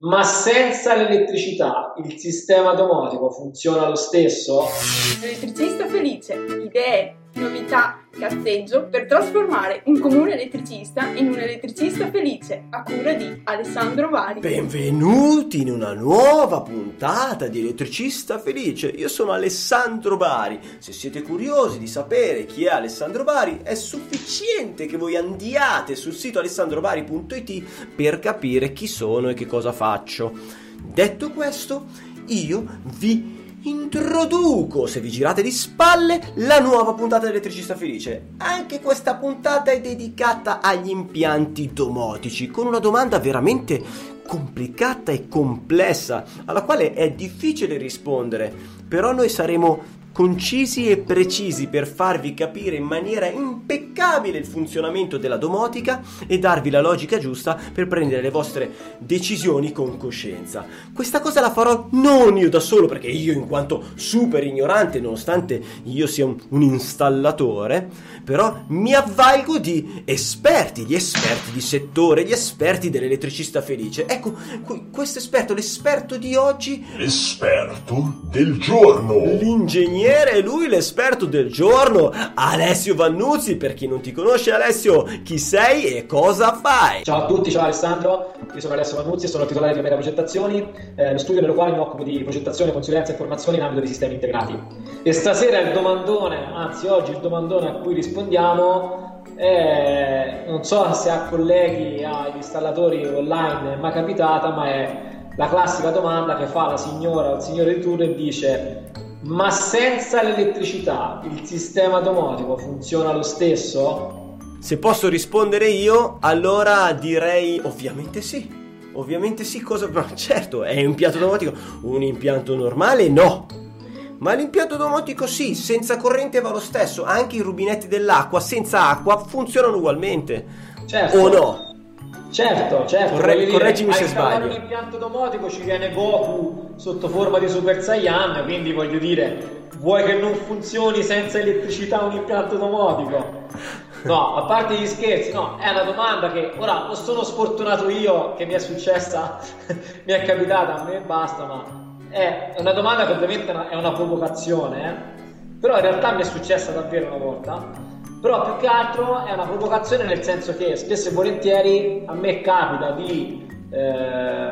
Ma senza l'elettricità il sistema domotico funziona lo stesso? Elettricista felice, idee, novità, cazzeggio per trasformare un comune elettricista in un elettricista felice a cura di Alessandro Vari. Benvenuti in una nuova puntata di Elettricista Felice. Io sono Alessandro Bari. Se siete curiosi di sapere chi è Alessandro Bari, è sufficiente che voi andiate sul sito alessandrobari.it per capire chi sono e che cosa faccio. Detto questo, io vi introduco, se vi girate di spalle, la nuova puntata di Elettricista Felice. Anche questa puntata è dedicata agli impianti domotici, con una domanda veramente complicata e complessa, alla quale è difficile rispondere, però noi saremo concisi e precisi per farvi capire in maniera impeccabile il funzionamento della domotica e darvi la logica giusta per prendere le vostre decisioni con coscienza. Questa cosa la farò non io da solo perché io in quanto super ignorante, nonostante io sia un, un installatore, però mi avvalgo di esperti, gli esperti di settore, gli esperti dell'elettricista felice. Ecco, questo esperto, l'esperto di oggi... L'esperto del giorno! L'ingegnere è lui l'esperto del giorno, Alessio Vannuzzi. Per chi non ti conosce, Alessio, chi sei e cosa fai? Ciao a tutti, ciao Alessandro. Io sono Alessio Vannuzzi e sono il titolare di Mera Progettazioni, eh, lo studio nello quale mi occupo di progettazione, consulenza e formazione in ambito di sistemi integrati. E stasera il domandone, anzi oggi il domandone a cui rispondiamo è, non so se a colleghi, agli installatori online è capitata, ma è la classica domanda che fa la signora o il signore di turno e dice ma senza l'elettricità il sistema domotico funziona lo stesso? Se posso rispondere io, allora direi ovviamente sì. Ovviamente sì, cosa... Ma certo, è un impianto domotico. Un impianto normale no. Ma l'impianto domotico sì, senza corrente va lo stesso. Anche i rubinetti dell'acqua senza acqua funzionano ugualmente. Certo. O no? Certo, certo. Corre- correggimi se sbaglio. un impianto domotico ci viene Goku sotto forma di Super Saiyan, quindi voglio dire, vuoi che non funzioni senza elettricità un impianto domotico? No, a parte gli scherzi, no, è una domanda che ora non sono sfortunato io che mi è successa, mi è capitata, a me e basta, ma è una domanda che ovviamente è una provocazione, eh? però in realtà mi è successa davvero una volta però più che altro è una provocazione nel senso che spesso e volentieri a me capita di eh,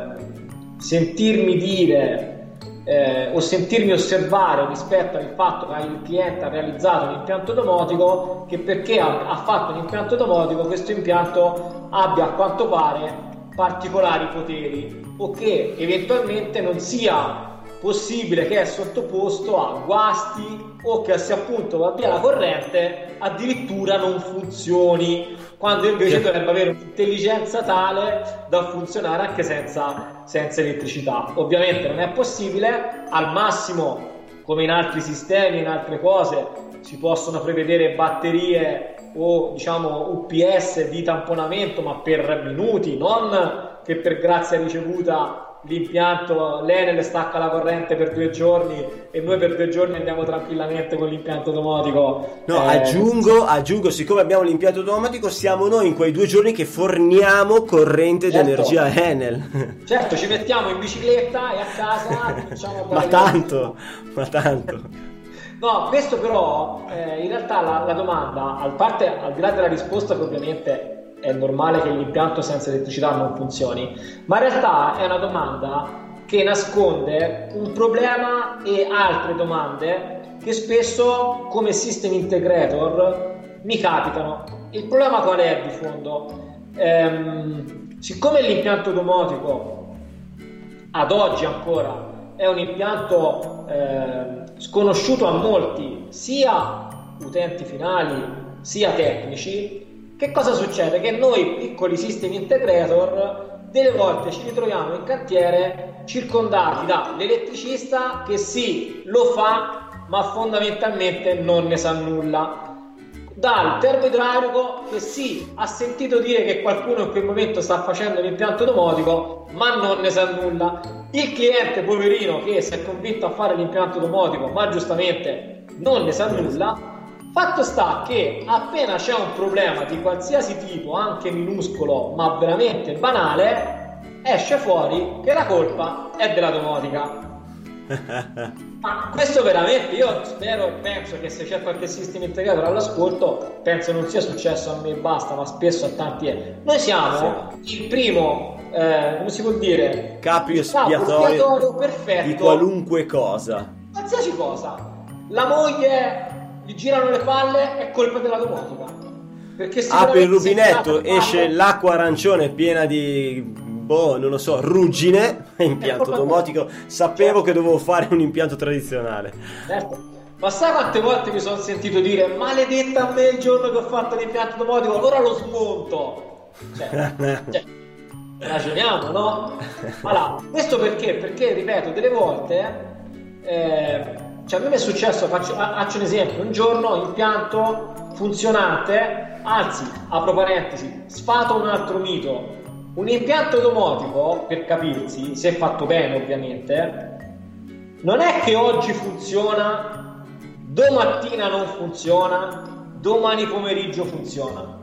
sentirmi dire eh, o sentirmi osservare rispetto al fatto che il cliente ha realizzato un impianto domotico che perché ha, ha fatto un impianto domotico questo impianto abbia a quanto pare particolari poteri o che eventualmente non sia possibile che è sottoposto a guasti o che se appunto va via la corrente addirittura non funzioni. Quando invece dovrebbe avere un'intelligenza tale da funzionare anche senza, senza elettricità. Ovviamente non è possibile al massimo come in altri sistemi in altre cose si possono prevedere batterie o diciamo UPS di tamponamento ma per minuti non che per grazia ricevuta l'impianto, l'Enel stacca la corrente per due giorni e noi per due giorni andiamo tranquillamente con l'impianto domotico. No, eh, aggiungo, aggiungo, siccome abbiamo l'impianto domotico, siamo noi in quei due giorni che forniamo corrente certo, d'energia Enel. Certo, ci mettiamo in bicicletta e a casa Ma tanto, ma tanto. No, questo però, eh, in realtà la, la domanda, al, parte, al di là della risposta che ovviamente è normale che l'impianto senza elettricità non funzioni, ma in realtà è una domanda che nasconde un problema e altre domande che spesso come system integrator mi capitano. Il problema qual è di fondo? Ehm, siccome l'impianto domotico ad oggi ancora è un impianto eh, sconosciuto a molti, sia utenti finali sia tecnici, che cosa succede? Che noi piccoli system integrator delle volte ci ritroviamo in cantiere circondati dall'elettricista che sì, lo fa, ma fondamentalmente non ne sa nulla. Dal termoidraulico che sì, ha sentito dire che qualcuno in quel momento sta facendo l'impianto domotico, ma non ne sa nulla. Il cliente poverino che si è convinto a fare l'impianto domotico, ma giustamente non ne sa nulla, Fatto sta che appena c'è un problema di qualsiasi tipo, anche minuscolo, ma veramente banale, esce fuori che la colpa è della domotica. Ma questo veramente, io spero e penso che se c'è qualche sistema integrato all'ascolto, penso non sia successo a me e basta, ma spesso a tanti è. Noi siamo il primo, eh, come si può dire, Capio espiatorio perfetto di qualunque cosa. qualsiasi cosa. La moglie gli girano le palle, è colpa della domotica. Perché il se rubinetto, entrate a esce l'acqua arancione piena di, boh, non lo so, ruggine, impianto domotico. Sapevo che dovevo fare un impianto tradizionale. Certo. Ma sai quante volte mi sono sentito dire maledetta a me il giorno che ho fatto l'impianto domotico, ora lo smonto. Cioè, cioè, ragioniamo, no? Allora, questo perché? Perché, ripeto, delle volte, eh, cioè a me è successo, faccio, faccio un esempio, un giorno impianto funzionante, anzi, apro parentesi, sfato un altro mito. Un impianto domotico, per capirsi, se fatto bene ovviamente, non è che oggi funziona, domattina non funziona, domani pomeriggio funziona.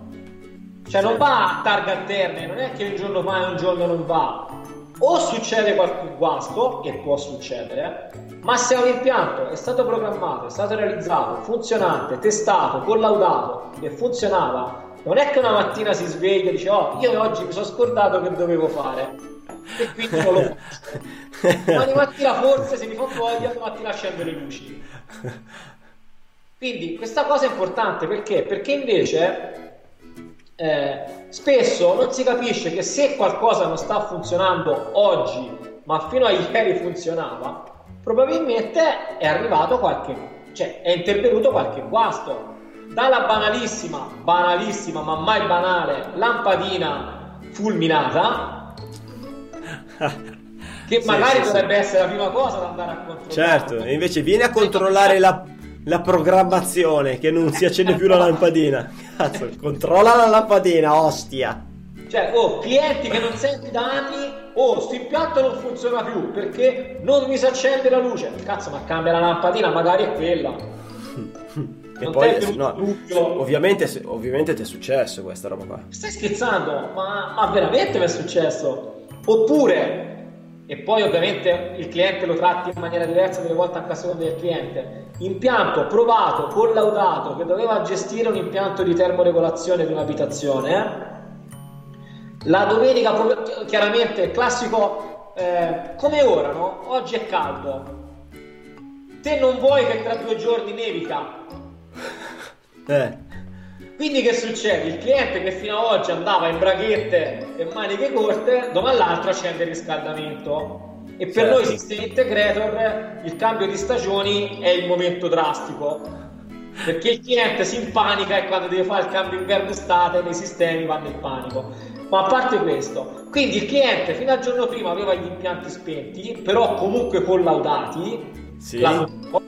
Cioè non va a targa alterne, non è che un giorno va e un giorno non va. O succede qualche guasto, e può succedere, ma se un impianto è stato programmato, è stato realizzato, funzionante, testato, collaudato e funzionava, non è che una mattina si sveglia e dice oh io oggi mi sono scordato che dovevo fare e quindi non lo faccio. Domani mattina forse se mi fa voglia, domani accendo le luci. Quindi questa cosa è importante perché? Perché invece eh, spesso non si capisce che se qualcosa non sta funzionando oggi, ma fino a ieri funzionava, probabilmente è arrivato qualche, cioè è intervenuto qualche guasto. Dalla banalissima, banalissima, ma mai banale, lampadina fulminata, che Sì, magari sì, sì. dovrebbe essere la prima cosa da andare a controllare. Certo, e invece vieni a controllare la, la programmazione che non si accende più la lampadina. Cazzo, controlla la lampadina, ostia. Cioè, oh, clienti che non senti da anni, oh, sto impianto non funziona più perché non mi si accende la luce. Cazzo, ma cambia la lampadina, magari è quella. E Non poi, no, ovviamente, ovviamente ti è successo questa roba qua. Stai scherzando? Ma, ma veramente mi è successo? Oppure, e poi ovviamente il cliente lo tratti in maniera diversa delle volte a seconda del cliente, impianto provato, collaudato, che doveva gestire un impianto di termoregolazione di un'abitazione, eh? La domenica, chiaramente, classico, eh, come ora, no? Oggi è caldo. Te non vuoi che tra due giorni nevica. Eh, Quindi che succede? Il cliente che fino ad oggi andava in braghette e maniche corte, domani all'altro accende il riscaldamento. E per Certo. noi System Integrator il cambio di stagioni è il momento drastico. Perché il cliente si impanica e quando deve fare il cambio inverno-estate nei sistemi vanno in panico. Ma a parte questo, quindi il cliente fino al giorno prima aveva gli impianti spenti, però comunque collaudati, Sì. classico,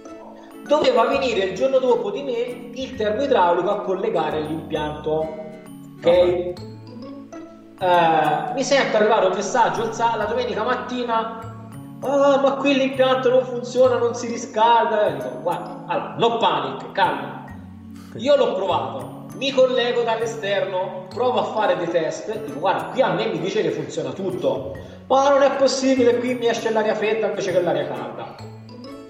doveva venire il giorno dopo di me il termoidraulico a collegare l'impianto. Ok? Eh, mi sento arrivare un messaggio la domenica mattina. Ah, ma qui l'impianto non funziona, non si riscalda. Dico, guarda, allora, no panic, calma. Io l'ho provato, mi collego dall'esterno, provo a fare dei test. Dico, guarda, qui a me mi dice che funziona tutto. Ma non è possibile, qui mi esce l'aria fredda invece che l'aria calda.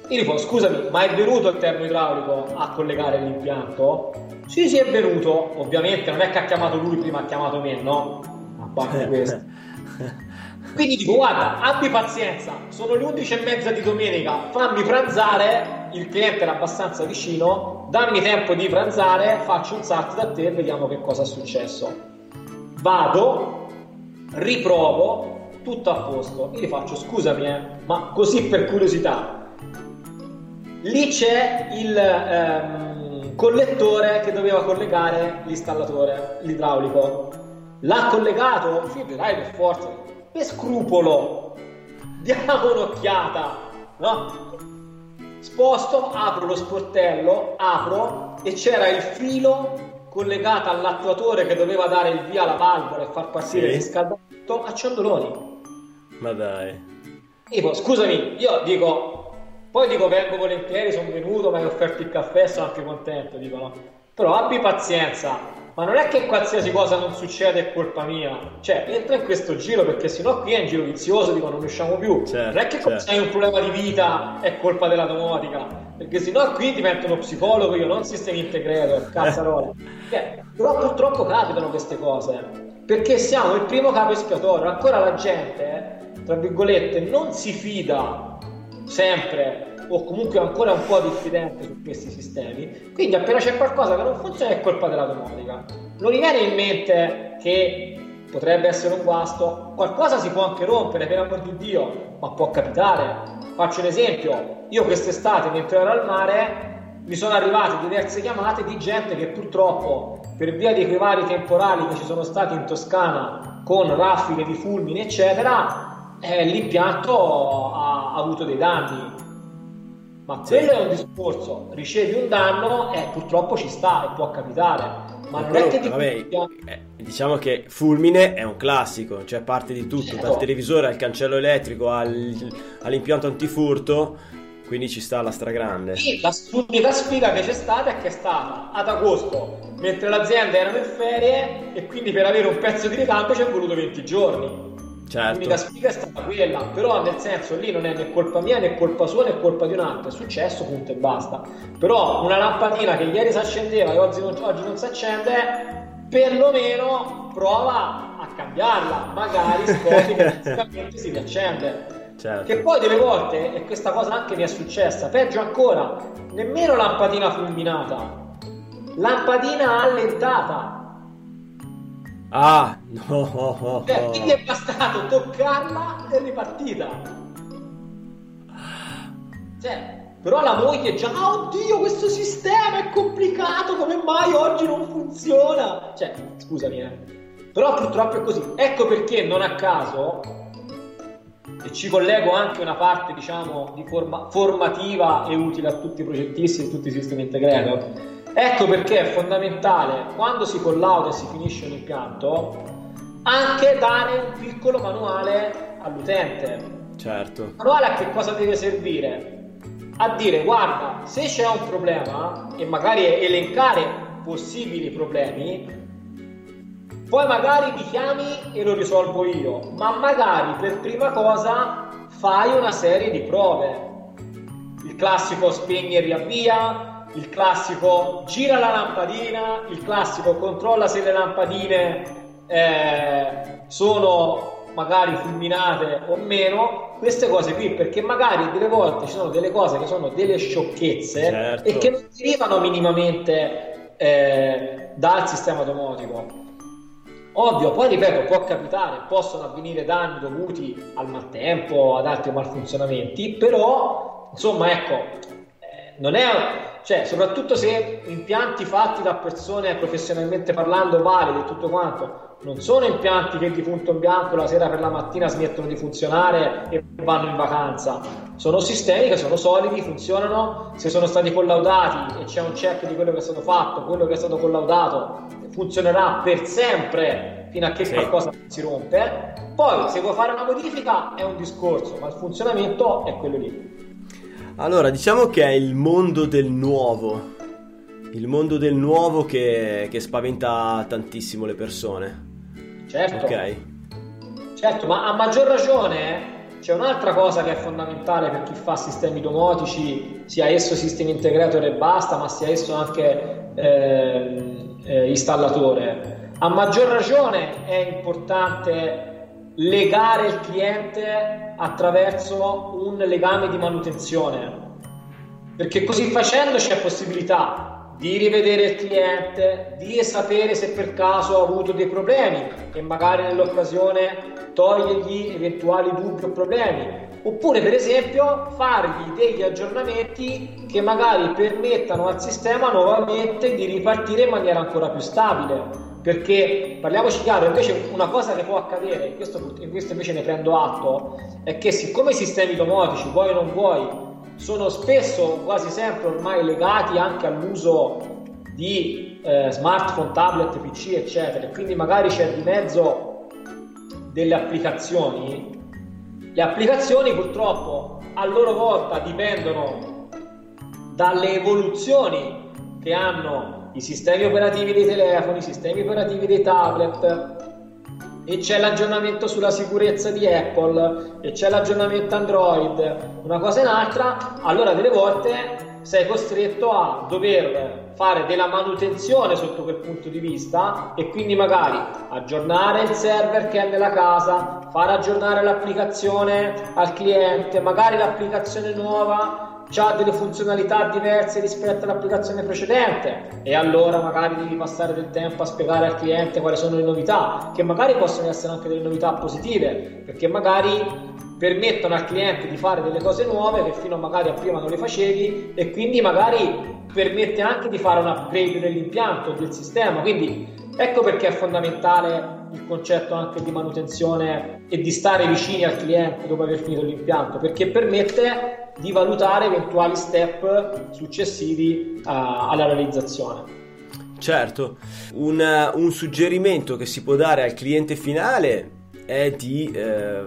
Io dico, scusami, ma è venuto il termoidraulico a collegare l'impianto? Sì, sì, è venuto. Ovviamente non è che ha chiamato lui prima, ha chiamato me, no? A parte questo. Quindi dico, guarda, abbi pazienza, sono le 11 e mezza di domenica, fammi pranzare, il cliente era abbastanza vicino, dammi tempo di pranzare, faccio un salto da te e vediamo che cosa è successo. Vado, riprovo, tutto a posto. Io gli faccio, scusami, eh, ma così per curiosità, lì c'è il ehm, collettore che doveva collegare l'installatore, l'idraulico. L'ha collegato? Sì, dai, per forza. Per scrupolo, diamo un'occhiata, no? Sposto, apro lo sportello, apro e c'era il filo collegato all'attuatore che doveva dare il via alla valvola e far partire Sì. il riscaldamento a ciondoloni. ma dai. Dico, scusami, io dico, poi dico vengo volentieri, sono venuto, mi hai offerto il caffè, sono anche contento, dico no. Però abbi pazienza, ma non è che qualsiasi cosa non succede è colpa mia. Cioè, entra in questo giro perché sennò qui è un giro vizioso, dico non usciamo più. Certo, non è che certo. se hai un problema di vita è colpa della domotica, perché sennò qui divento uno psicologo, io non sistemi integrator, cazzarola. Cioè, però purtroppo capitano queste cose, perché siamo il primo capo espiatorio, ancora la gente, tra virgolette, non si fida sempre o comunque ancora un po' diffidente su questi sistemi. Quindi appena c'è qualcosa che non funziona è colpa della domotica. Non gli viene in mente che potrebbe essere un guasto, qualcosa si può anche rompere, per amor di Dio, ma può capitare. Faccio un esempio, io quest'estate mentre ero al mare mi sono arrivate diverse chiamate di gente che purtroppo per via di quei vari temporali che ci sono stati in Toscana con raffiche di fulmini eccetera eh, l'impianto ha, avuto dei danni ma quello è un discorso, ricevi un danno e purtroppo ci sta e può capitare. Ma non è che ti Vabbè, eh, diciamo che fulmine è un classico, cioè parte di tutto, Certo. dal televisore al cancello elettrico al- all'impianto antifurto, quindi ci sta la stragrande. Sì, la l'unica sfiga che c'è stata è che è stata ad agosto, mentre l'azienda era in ferie e quindi per avere un pezzo di ricambio ci è voluto 20 giorni. L'unica Certo. sfiga è stata quella, però nel senso lì non è né colpa mia né colpa sua né colpa di un altro, è successo punto e basta. Però una lampadina che ieri si accendeva e oggi non, oggi non si accende, perlomeno prova a cambiarla, magari scopri che fisicamente si riaccende. Certo. Che poi delle volte, e questa cosa anche mi è successa, peggio ancora, nemmeno lampadina fulminata, lampadina allentata. Ah, no. Cioè, quindi è bastato toccarla e ripartita. Cioè, però la moglie già, "Ah, oddio, questo sistema è complicato, come mai oggi non funziona? Cioè, scusami, eh. Però purtroppo è così. Ecco perché non a caso, e ci collego anche una parte, diciamo, di forma- formativa e utile a tutti i progettisti e tutti i sistemi integrator. Ecco perché è fondamentale, quando si collauda e si finisce un impianto, anche dare un piccolo manuale all'utente. Certo. Manuale a che cosa deve servire? A dire, guarda, se c'è un problema, e magari elencare possibili problemi, poi magari mi chiami e lo risolvo io, ma magari per prima cosa fai una serie di prove. Il classico spegni e riavvia, il classico gira la lampadina, il classico controlla se le lampadine eh, sono magari fulminate o meno, queste cose qui, perché magari delle volte ci sono delle cose che sono delle sciocchezze Certo. e che non derivano minimamente eh, dal sistema domotico. Ovvio, poi ripeto, può capitare, possono avvenire danni dovuti al maltempo, ad altri malfunzionamenti, però insomma, ecco, eh, non è cioè, soprattutto se impianti fatti da persone professionalmente parlando validi e tutto quanto, non sono impianti che di punto in bianco la sera per la mattina smettono di funzionare e vanno in vacanza. Sono sistemi che sono solidi, funzionano, se sono stati collaudati e c'è un check di quello che è stato fatto, quello che è stato collaudato funzionerà per sempre fino a che Sì. qualcosa non si rompe. Poi, se vuoi fare una modifica è un discorso, ma il funzionamento è quello lì. Allora, diciamo che è il mondo del nuovo. Il mondo del nuovo che, che spaventa tantissimo le persone. Certo. Ok? Certo, ma a maggior ragione eh, c'è un'altra cosa che è fondamentale per chi fa sistemi domotici, sia esso sistema integrator e basta, ma sia esso anche ehm, eh, installatore. A maggior ragione è importante legare il cliente attraverso un legame di manutenzione, perché così facendo c'è possibilità di rivedere il cliente, di sapere se per caso ha avuto dei problemi e magari nell'occasione togliergli eventuali dubbi o problemi. Oppure, per esempio, fargli degli aggiornamenti che magari permettano al sistema nuovamente di ripartire in maniera ancora più stabile. Perché parliamoci chiaro, invece una cosa che può accadere, questo, in questo invece ne prendo atto, è che siccome i sistemi domotici, vuoi o non vuoi, sono spesso, quasi sempre ormai legati anche all'uso di eh, smartphone, tablet, PC, eccetera, e quindi magari c'è di mezzo delle applicazioni. Le applicazioni purtroppo a loro volta dipendono dalle evoluzioni che hanno i sistemi operativi dei telefoni, i sistemi operativi dei tablet, e c'è l'aggiornamento sulla sicurezza di Apple, e c'è l'aggiornamento Android, una cosa e un'altra, allora delle volte sei costretto a dover fare della manutenzione sotto quel punto di vista e quindi magari aggiornare il server che è nella casa, far aggiornare l'applicazione al cliente, magari l'applicazione nuova ha delle funzionalità diverse rispetto all'applicazione precedente. E allora magari devi passare del tempo a spiegare al cliente quali sono le novità, che magari possono essere anche delle novità positive, perché magari permettono al cliente di fare delle cose nuove che fino magari a prima non le facevi e quindi magari permette anche di fare un upgrade dell'impianto, del sistema, quindi ecco perché è fondamentale il concetto anche di manutenzione e di stare vicini al cliente dopo aver finito l'impianto, perché permette di valutare eventuali step successivi uh, alla realizzazione. Certo, un, un, suggerimento che si può dare al cliente finale è di eh,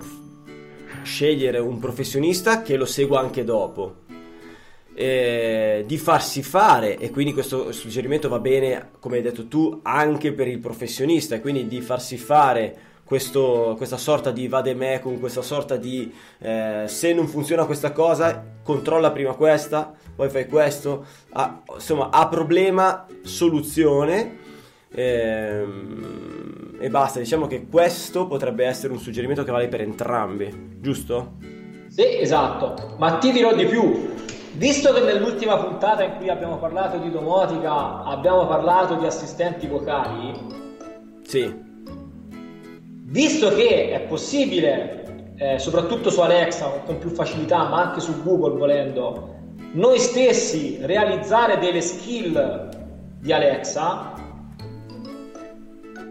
scegliere un professionista che lo segua anche dopo. Eh, di farsi fare e quindi questo suggerimento va bene come hai detto tu anche per il professionista quindi di farsi fare questo, questa sorta di vademecum, questa sorta di eh, se non funziona questa cosa controlla prima questa, poi fai questo, ah, insomma ha problema, soluzione ehm, e basta, diciamo che questo potrebbe essere un suggerimento che vale per entrambi, giusto? Sì, esatto, ma ti dirò di più, Visto che nell'ultima puntata in cui abbiamo parlato di domotica abbiamo parlato di assistenti vocali, sì. Visto che è possibile, eh, soprattutto su Alexa con più facilità, ma anche su Google volendo, noi stessi realizzare delle skill di Alexa,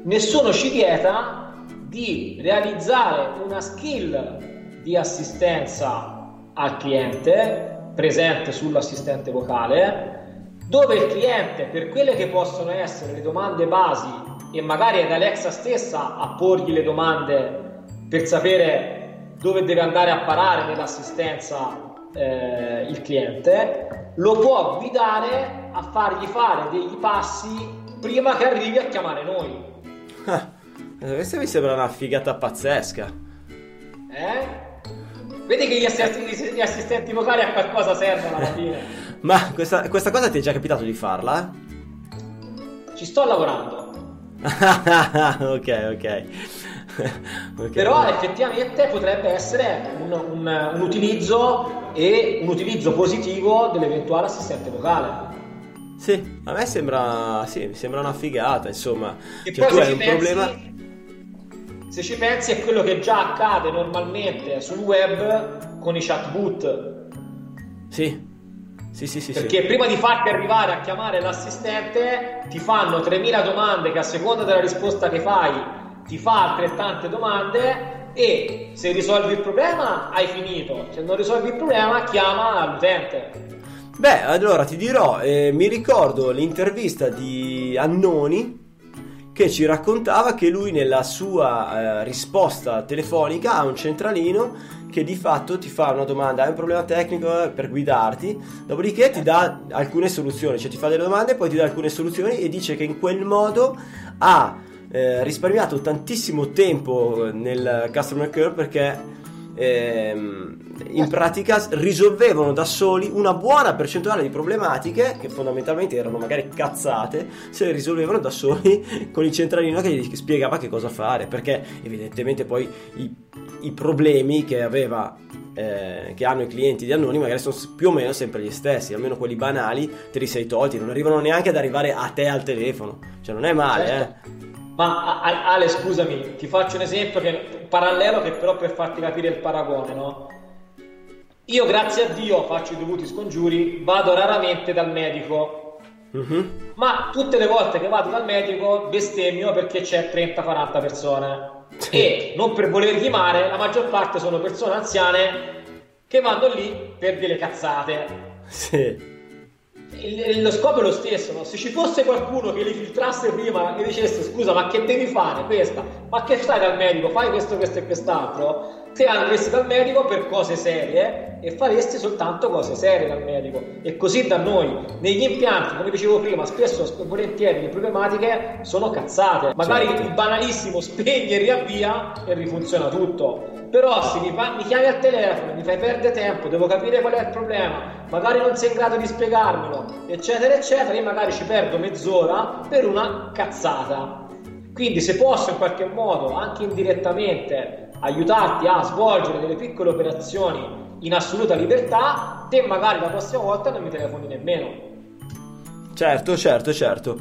nessuno ci vieta di realizzare una skill di assistenza al cliente presente sull'assistente vocale, dove il cliente, per quelle che possono essere le domande basi e magari è Alexa stessa a porgli le domande per sapere dove deve andare a parare nell'assistenza eh, il cliente, lo può guidare a fargli fare degli passi prima che arrivi a chiamare noi. Ah, questa mi sembra una figata pazzesca. Eh? Vedi che gli assistenti, gli assistenti vocali a qualcosa servono alla fine. Ma questa, questa cosa ti è già capitato di farla? Ci sto lavorando. ok, ok. okay. Però effettivamente potrebbe essere un, un, un, utilizzo e un utilizzo positivo dell'eventuale assistente vocale. Sì, a me sembra, sì, sembra una figata, insomma. E cioè, poi tu hai un pensi, problema... Se ci pensi è quello che già accade normalmente sul web con i chatbot. Sì, sì, sì, sì, Perché prima di farti arrivare a chiamare l'assistente ti fanno 3000 domande che a seconda della risposta che fai ti fa altrettante domande e se risolvi il problema hai finito, se non risolvi il problema chiama l'utente. Beh, allora ti dirò, eh, mi ricordo l'intervista di Annoni che ci raccontava che lui nella sua eh, risposta telefonica a un centralino che di fatto ti fa una domanda, hai un problema tecnico eh, per guidarti, dopodiché ti dà alcune soluzioni, cioè ti fa delle domande, poi ti dà alcune soluzioni e dice che in quel modo ha eh, risparmiato tantissimo tempo nel customer care perché ehm, in pratica risolvevano da soli una buona percentuale di problematiche che fondamentalmente erano magari cazzate se le risolvevano da soli con il centralino che gli spiegava che cosa fare perché evidentemente poi i, i problemi che aveva eh, che hanno i clienti di Annoni magari sono più o meno sempre gli stessi almeno quelli banali te li sei tolti non arrivano neanche ad arrivare a te al telefono cioè non è male certo. eh ma Ale, scusami, ti faccio un esempio che, parallelo che però per farti capire il paragone, no? Io, grazie a Dio, faccio i dovuti scongiuri, vado raramente dal medico. Uh-huh. Ma tutte le volte che vado dal medico bestemmio perché c'è 30-40 persone. Sì. E non per voler rimare, la maggior parte sono persone anziane che vanno lì per delle cazzate. Sì il, lo scopo è lo stesso, no? se ci fosse qualcuno che li filtrasse prima e dicesse scusa ma che devi fare? Questa, ma che stai dal medico, fai questo, questo e quest'altro, te andresti dal medico per cose serie e faresti soltanto cose serie dal medico. E così da noi, negli impianti, come dicevo prima, spesso e volentieri le problematiche sono cazzate. Magari Certo. il banalissimo spegni e riavvia e rifunziona tutto. Però se mi, fa- mi chiami al telefono, mi fai perdere tempo, devo capire qual è il problema, magari non sei in grado di spiegarmelo, eccetera, eccetera, io magari ci perdo mezz'ora per una cazzata. Quindi se posso in qualche modo, anche indirettamente, aiutarti a svolgere delle piccole operazioni in assoluta libertà, te magari la prossima volta non mi telefoni nemmeno. Certo, certo, certo.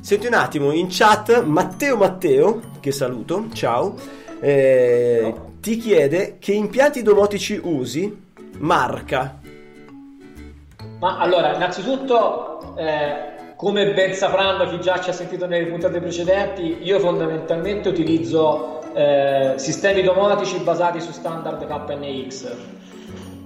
Senti un attimo, in chat Matteo Matteo, che saluto, ciao, eh, ti chiede che impianti domotici usi, marca. Ma allora, innanzitutto, eh, come ben sapranno chi già ci ha sentito nelle puntate precedenti, io fondamentalmente utilizzo eh, sistemi domotici basati su standard KNX.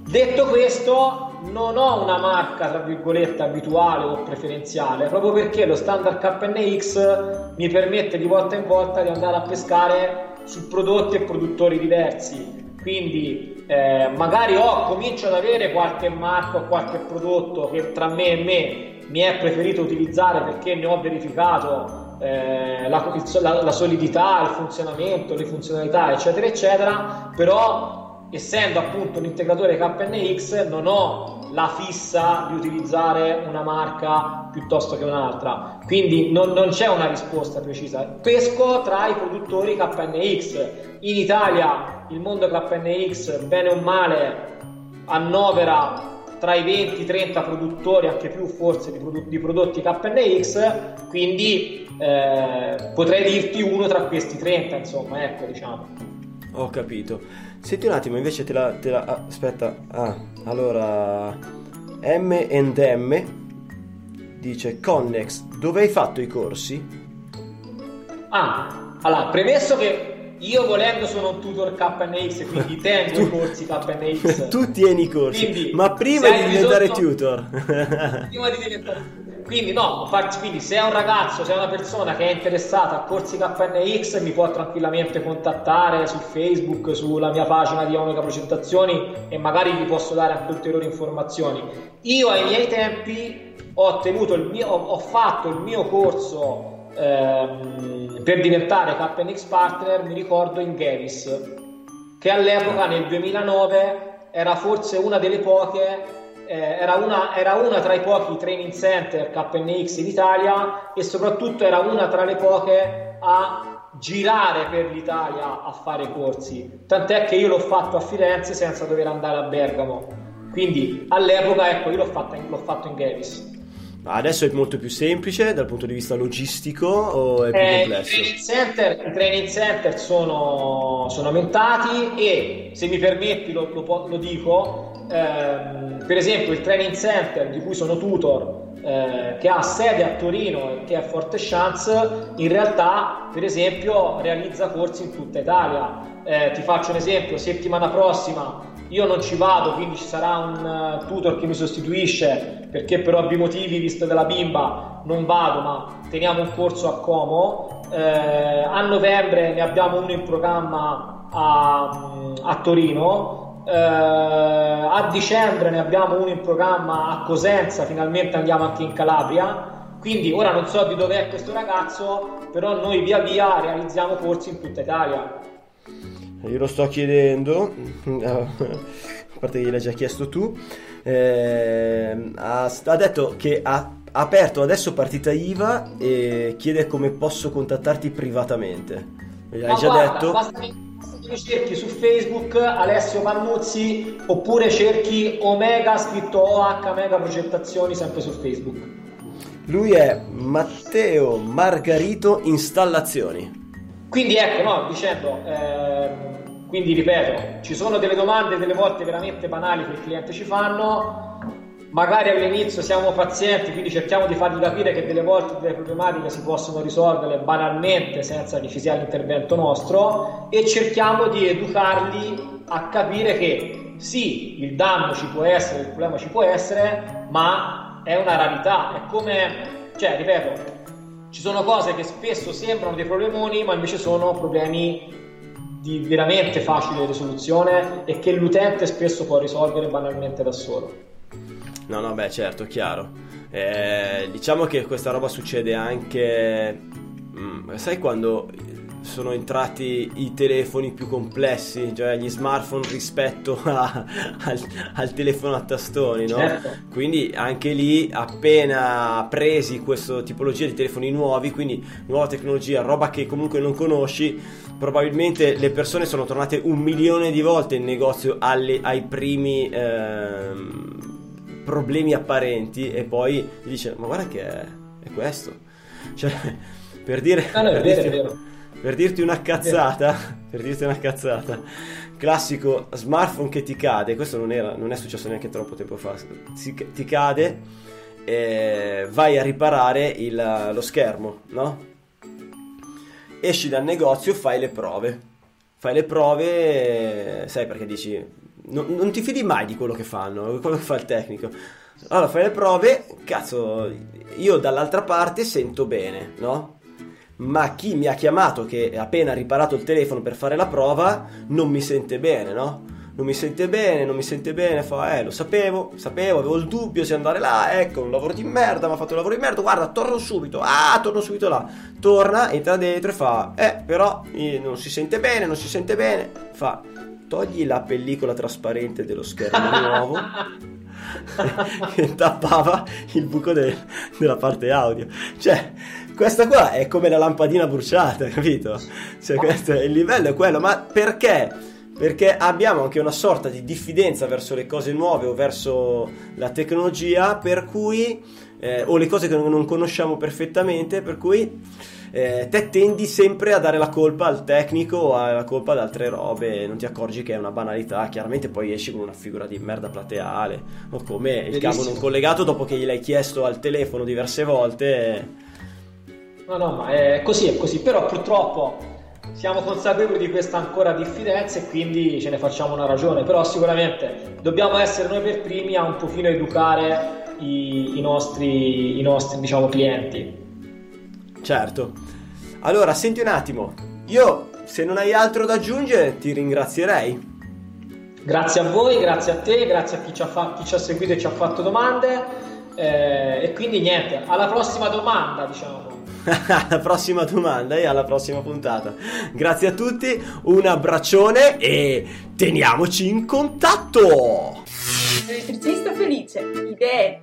Detto questo, non ho una marca tra virgolette abituale o preferenziale, proprio perché lo standard KNX mi permette di volta in volta di andare a pescare su prodotti e produttori diversi. Quindi eh, magari ho, comincio ad avere qualche marca o qualche prodotto che tra me e me mi è preferito utilizzare perché ne ho verificato eh, la, la- la solidità, il funzionamento, le funzionalità, eccetera, eccetera, però essendo appunto un integratore KNX non ho la fissa di utilizzare una marca piuttosto che un'altra. Quindi non, non c'è una risposta precisa. Pesco tra i produttori KNX in Italia il mondo KNX bene o male annovera tra i 20-30 produttori, anche più forse, di, produ- di prodotti KNX, quindi eh, potrei dirti uno tra questi 30, insomma, ecco, diciamo. Ho capito. Senti un attimo, invece te la... te la- ah, aspetta, ah, allora... M&M dice Connex, dove hai fatto i corsi? Ah, allora, premesso che io volendo sono un tutor KNX, quindi tengo Tu- i corsi KNX. tu tieni i corsi, Quindi, ma prima di diventare bisogno- tutor. prima di diventare quindi no, quindi se è un ragazzo, se è una persona che è interessata a corsi KNX mi può tranquillamente contattare su Facebook, sulla mia pagina di Omega Progettazioni e magari gli posso dare anche ulteriori informazioni. Io ai miei tempi ho mio, ho, ho fatto il mio corso ehm, per diventare KNX partner, mi ricordo in Gavis, che all'epoca nel 2009 era forse una delle poche eh, era, una, era una tra i pochi training center KNX in Italia e soprattutto era una tra le poche a girare per l'Italia a fare corsi. Tant'è che io l'ho fatto a Firenze senza dover andare a Bergamo. Quindi all'epoca, ecco, io l'ho, fatta in- l'ho fatto in Gavis. Adesso è molto più semplice dal punto di vista logistico o è più Eh, I complesso? training center, i training center sono, sono aumentati e se mi permetti lo, lo lo dico, ehm, per esempio il training center di cui sono tutor eh, che ha sede a Torino e che è Forte Chance, in realtà per esempio realizza corsi in tutta Italia. Eh, ti faccio un esempio, settimana prossima io non ci vado, quindi ci sarà un eh, tutor che mi sostituisce perché per ovvi motivi, visto della bimba, non vado, ma teniamo un corso a Como. Eh, a novembre ne abbiamo uno in programma a, a Torino. Eh, a dicembre ne abbiamo uno in programma a Cosenza, finalmente andiamo anche in Calabria. Quindi ora non so di dove è questo ragazzo, però noi via via realizziamo corsi in tutta Italia. Io lo sto chiedendo, a parte che gliel'hai già chiesto tu, ehm, ha, ha detto che ha aperto adesso partita IVA e chiede come posso contattarti privatamente. Hai Ma già guarda, detto? Basta che, basta che cerchi su Facebook Alessio Pannuzzi oppure cerchi Omega scritto OH Mega Progettazioni sempre su Facebook. Lui è Matteo Margarito Installazioni. Quindi ecco, no, dicendo, ehm, quindi ripeto, ci sono delle domande delle volte veramente banali che il cliente ci fanno, magari all'inizio siamo pazienti, quindi cerchiamo di fargli capire che delle volte delle problematiche si possono risolvere banalmente senza che ci sia l'intervento nostro e cerchiamo di educarli a capire che sì, il danno ci può essere, il problema ci può essere, ma è una rarità, è come, cioè, ripeto, ci sono cose che spesso sembrano dei problemoni, ma invece sono problemi di veramente facile risoluzione e che l'utente spesso può risolvere banalmente da solo. No, no, beh, certo, chiaro. Eh, diciamo che questa roba succede anche. Mm, sai quando sono entrati i telefoni più complessi, cioè gli smartphone rispetto a, al, al, telefono a tastoni, no? Certo. Quindi anche lì appena presi questa tipologia di telefoni nuovi, quindi nuova tecnologia, roba che comunque non conosci, probabilmente le persone sono tornate un milione di volte in negozio alle, ai primi ehm, problemi apparenti e poi gli dice ma guarda che è, è questo. Cioè, per dire... Ah, no, vero, è vero per dirti una cazzata, per dirti una cazzata, classico smartphone che ti cade, questo non, era, non è successo neanche troppo tempo fa, si, ti cade, e vai a riparare il, lo schermo, no? Esci dal negozio, fai le prove, fai le prove, sai perché dici, non, non ti fidi mai di quello che fanno, quello che fa il tecnico. Allora fai le prove, cazzo, io dall'altra parte sento bene, no? Ma chi mi ha chiamato che ha appena riparato il telefono per fare la prova non mi sente bene, no? Non mi sente bene, non mi sente bene, fa, eh, lo sapevo, sapevo, avevo il dubbio se andare là, ecco, un lavoro di merda, mi ha fatto un lavoro di merda, guarda, torno subito, ah, torno subito là. Torna, entra dentro e fa, eh, però eh, non si sente bene, non si sente bene, fa, togli la pellicola trasparente dello schermo nuovo che tappava il buco de- della parte audio. Cioè, questa qua è come la lampadina bruciata, capito? Cioè, questo il livello è quello, ma perché? Perché abbiamo anche una sorta di diffidenza verso le cose nuove o verso la tecnologia, per cui, eh, o le cose che non conosciamo perfettamente, per cui eh, te tendi sempre a dare la colpa al tecnico o la colpa ad altre robe, non ti accorgi che è una banalità, chiaramente poi esci con una figura di merda plateale, o come il cavo non collegato dopo che gliel'hai chiesto al telefono diverse volte No, no, ma è così, è così, però purtroppo siamo consapevoli di questa ancora diffidenza e quindi ce ne facciamo una ragione, però sicuramente dobbiamo essere noi per primi a un pochino educare i, i, nostri, i nostri diciamo, clienti. Certo. Allora, senti un attimo, io se non hai altro da aggiungere ti ringrazierei. Grazie a voi, grazie a te, grazie a chi ci ha, fa- chi ci ha seguito e ci ha fatto domande. Eh, e quindi niente, alla prossima domanda, diciamo. alla prossima domanda e alla prossima puntata. Grazie a tutti, un abbraccione e teniamoci in contatto! Elettricista felice, idee,